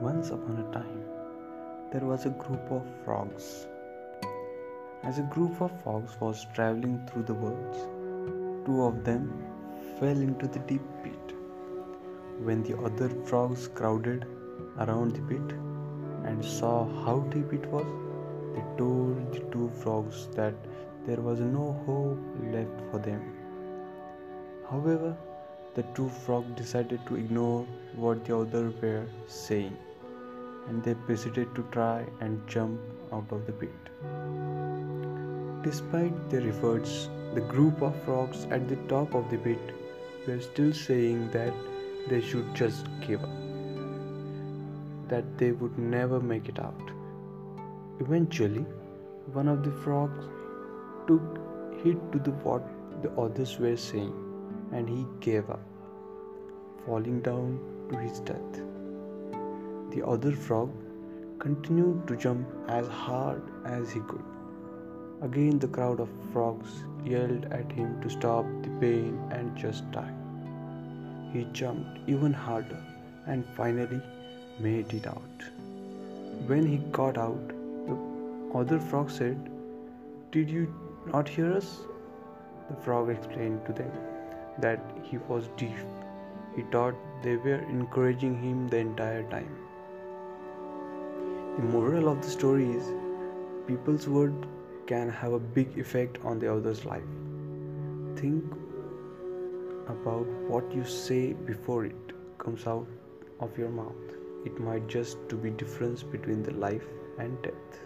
Once upon a time, there was a group of frogs. As a group of frogs was traveling through the woods, two of them fell into the deep pit. When the other frogs crowded around the pit and saw how deep it was, they told the two frogs that there was no hope left for them. However, the two frogs decided to ignore what the others were saying and they proceeded to try and jump out of the pit. Despite their efforts, the group of frogs at the top of the pit were still saying that they should just give up, that they would never make it out. Eventually, one of the frogs took heed to the what the others were saying and he gave up, falling down to his death. The other frog continued to jump as hard as he could. Again, the crowd of frogs yelled at him to stop the pain and just die. He jumped even harder and finally made it out. When he got out, the other frog said, Did you not hear us? The frog explained to them that he was deaf. He thought they were encouraging him the entire time. The moral of the story is people's word can have a big effect on the other's life. Think about what you say before it comes out of your mouth. It might just to be difference between the life and death.